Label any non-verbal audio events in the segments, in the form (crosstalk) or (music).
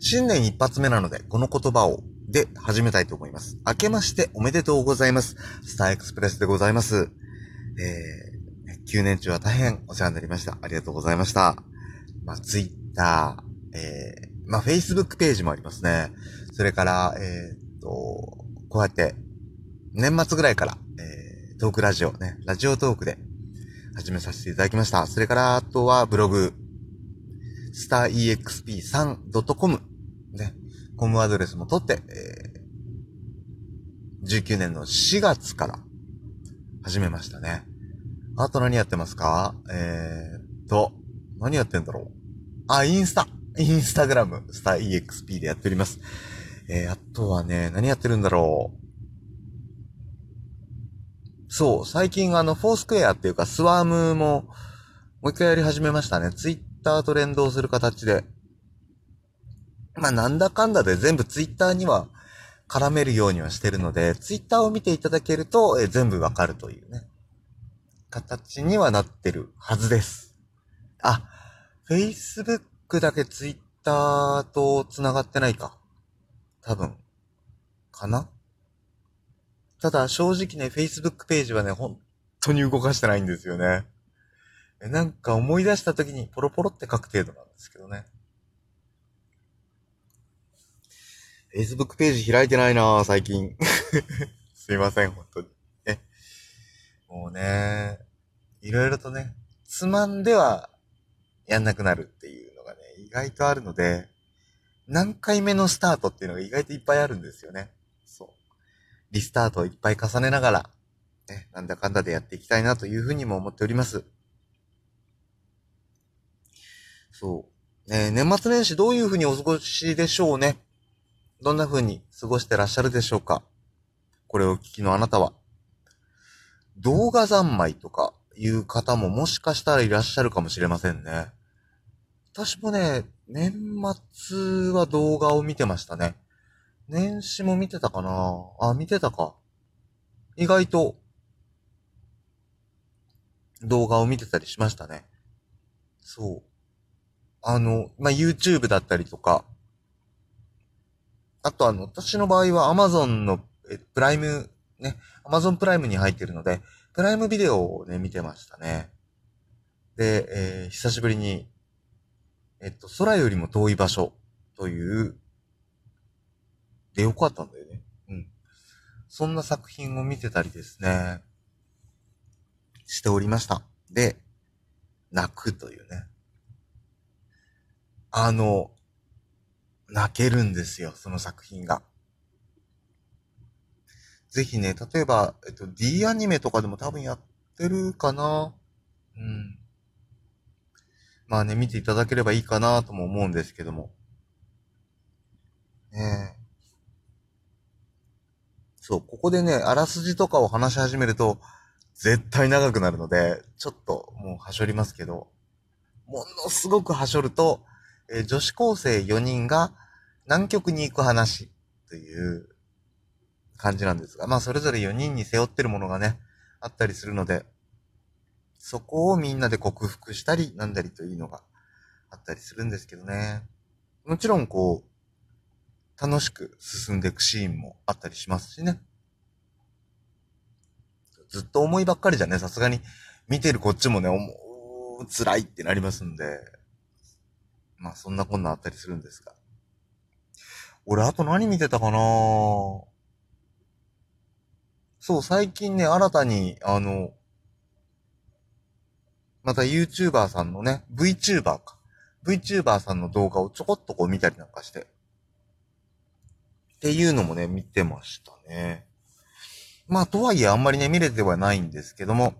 新年一発目なので、この言葉を、で始めたいと思います。明けましておめでとうございます。スターエクスプレスでございます。えー、9年中は大変お世話になりました。ありがとうございました。まあ、ツイッター、えー、まあ、Facebook ページもありますね。それから、えー、っと、こうやって、年末ぐらいから、えー、トークラジオね、ラジオトークで始めさせていただきました。それから、あとはブログ、starexp3.com ね、コムアドレスも取って、えー、19年の4月から始めましたね。あと何やってますか？えー、と、何やってんだろう？あ、インスタ。インスタグラム、スター EXP でやっております。えー、あとはね、何やってるんだろう？そう、最近あの、フォースクエアっていうか、スワームも、もう一回やり始めましたね。ツイッターと連動する形で。まあ、なんだかんだで全部ツイッターには絡めるようにはしてるので、ツイッターを見ていただけると、え全部わかるというね、形にはなってるはずです。あ、Facebook だけツイッターと繋がってないか。多分。かな？ただ正直ね、Facebook ページはね、本当に動かしてないんですよね。なんか思い出した時にポロポロって書く程度なんですけどね。Facebook ページ開いてないなぁ、最近。(laughs) すいません、本当に。ね。もうね、いろいろとね、つまんではやんなくなるっていうのがね、意外とあるので、何回目のスタートっていうのが意外といっぱいあるんですよね。リスタートをいっぱい重ねながら、ね、なんだかんだでやっていきたいなというふうにも思っております。そう。ね、年末年始どういうふうにお過ごしでしょうね？どんなふうに過ごしてらっしゃるでしょうか？これを聞きのあなたは。動画三昧とかいう方ももしかしたらいらっしゃるかもしれませんね。私もね、年末は動画を見てましたね。年始も見てたかな？あ、見てたか。意外と、動画を見てたりしましたね。そう。あの、まあ、YouTube だったりとか、あとあの、私の場合は Amazon のえプライム、ね、Amazon プライムに入ってるので、プライムビデオをね、見てましたね。で、えー、久しぶりに、えっと、空よりも遠い場所というでよかったんだよね。うん。そんな作品を見てたりですね、しておりました。で、泣くというね。あの、泣けるんですよ、その作品が。ぜひね、例えば、えっと、D アニメとかでも多分やってるかなうん。まあね、見ていただければいいかなとも思うんですけども。ねえ。そう、ここでね、あらすじとかを話し始めると、絶対長くなるので、ちょっともうはしょりますけど、ものすごくはしょると、えー、女子高生4人が南極に行く話という感じなんですが、まあそれぞれ4人に背負ってるものがね、あったりするので、そこをみんなで克服したりなんだりというのがあったりするんですけどね。もちろんこう、楽しく進んでいくシーンもあったりしますしね。ずっと思いばっかりじゃね、さすがに見てるこっちもね、思う、辛いってなりますんで。まあそんなこんなあったりするんですが。俺あと何見てたかな？そう、最近ね、新たに、あの、また YouTuber さんのね、VTuber か。VTuber さんの動画をちょこっとこう見たりなんかして。っていうのもね、見てましたね。まあ、とはいえあんまりね、見れてはないんですけども、本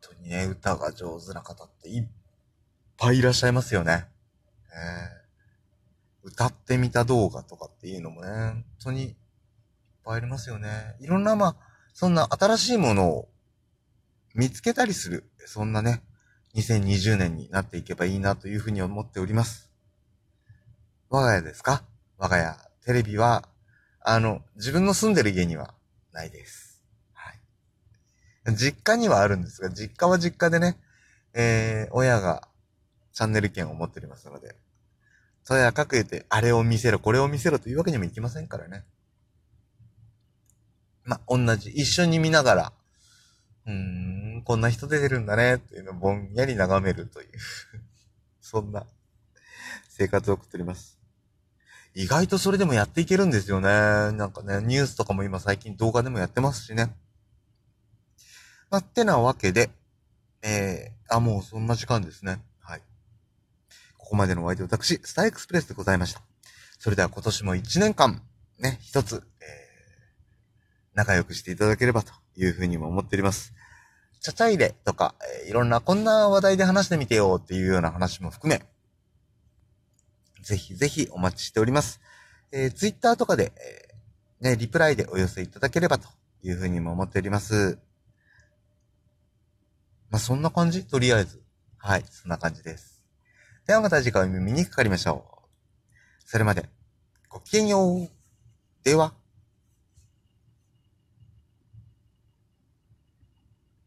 当にね、歌が上手な方っていっぱいいらっしゃいますよね。えー、歌ってみた動画とかっていうのもね、本当にいっぱいありますよね。いろんな、まあ、そんな新しいものを見つけたりする、そんなね、2020年になっていけばいいなというふうに思っております。我が家ですか？我が家、テレビは、あの、自分の住んでる家にはないです。はい。実家にはあるんですが、実家は実家でね、えー、親がチャンネル権を持っておりますので、とやかく言って、あれを見せろ、これを見せろというわけにもいきませんからね。ま同じ、一緒に見ながら、うーん、こんな人出てるんだね、っていうのをぼんやり眺めるという (laughs) そんな生活を送っております。意外とそれでもやっていけるんですよね。なんかね、ニュースとかも今最近動画でもやってますしね。まあ、ってなわけで、えー、あ、もうそんな時間ですね。ここまでのお相手私、スターエクスプレスでございました。それでは今年も1年間、ね、一つ、えー、仲良くしていただければというふうにも思っております。ちゃちゃ入れとか、えー、いろんなこんな話題で話してみてよっていうような話も含め、ぜひぜひお待ちしております。えー、ツイッターとかで、えー、ね、リプライでお寄せいただければというふうにも思っております。まあ、そんな感じ？とりあえず。はい、そんな感じです。ではまた次回お耳にかかりましょう。それまで、ごきげんよう。では。